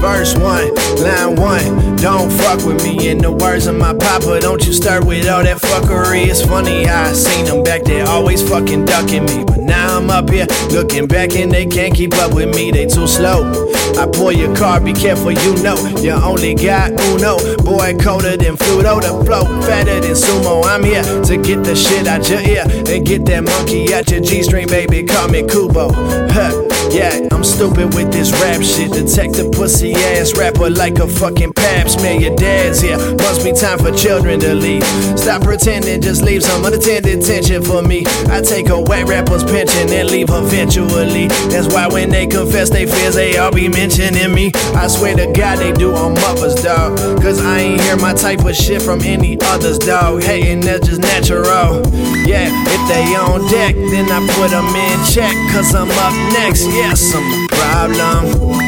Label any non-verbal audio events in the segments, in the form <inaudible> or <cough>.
Verse 1, line 1. Don't fuck with me. In the words of my papa, don't you start with all that fuckery. It's funny I seen them back there always fucking ducking me. But I'm up here looking back and they can't keep up with me. They too slow. I pull your car, be careful, you know. You only got uno. Boy, colder than Pluto, the flow fatter than sumo. I'm here to get the shit out your ear and get that monkey out your G string, baby. Call me Kubo. Huh. Yeah, I'm stupid with this rap shit. Detect a pussy ass rapper like a fucking pap smear. Your dad's here. Must be time for children to leave. Stop pretending, just leave some unattended attention for me. I take a white rapper's pension and leave eventually. That's why when they confess they fears, they all be mentioning me. I swear to God, they do on mothers, dog. Cause I ain't hear my type of shit from any others, dog. Hating, that's just natural. Yeah, if they on deck, then I put them in check. Cause I'm up next. Yes, I'm a problem.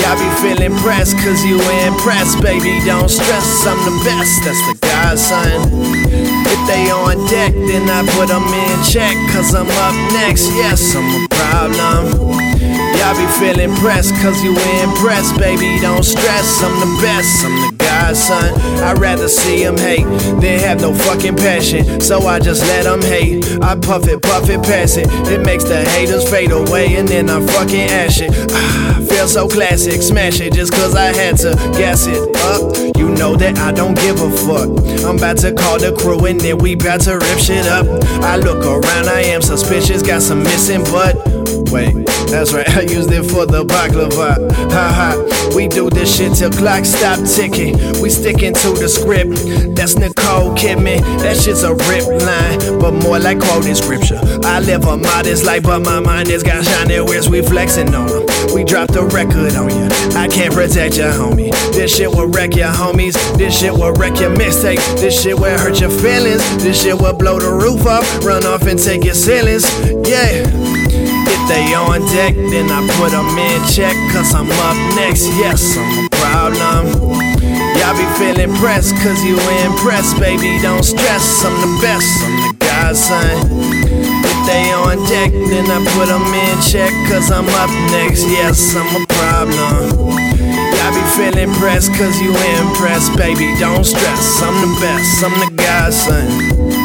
Y'all be feeling pressed cause you impressed, baby. Don't stress, I'm the best. That's the godson. If they on deck, then I put them in check cause I'm up next. Yes, I'm a problem. Y'all be feeling pressed cause you impressed, baby. Don't stress, I'm the best. I'm the godson. I'd rather see them hate than have no fucking passion. So I just let them hate. I puff it, puff it, pass it. It makes the haters fade away and then I fucking ash it. Ah, feel so classic, smash it just cause I had to gas it up. You know that I don't give a fuck. I'm about to call the crew and then we about to rip shit up. I look around, I am suspicious, got some missing butt. Wait, that's right, <laughs> I used it for the baklava. Ha ha, we do this shit till clock stop ticking. We sticking to the script. That's Nicole Kidman. That shit's a rip line, but more like quoting scripture. I live a modest life, but my mind has got shiny wheels. We flexing on them. We dropped the record on you. I can't protect your homie. This shit will wreck your homies. This shit will wreck your mixtape. This shit will hurt your feelings. This shit will blow the roof off, run off and take your ceilings. Yeah. They on deck, then I put them in check. Cause I'm up next, yes, I'm a problem. Y'all be feeling pressed, cause you impressed, baby. Don't stress, I'm the best, I'm the godson. If they on deck, then I put them in check, cause I'm up next, yes, I'm a problem. Y'all be feeling pressed, cause you impressed, baby. Don't stress, I'm the best, I'm the godson.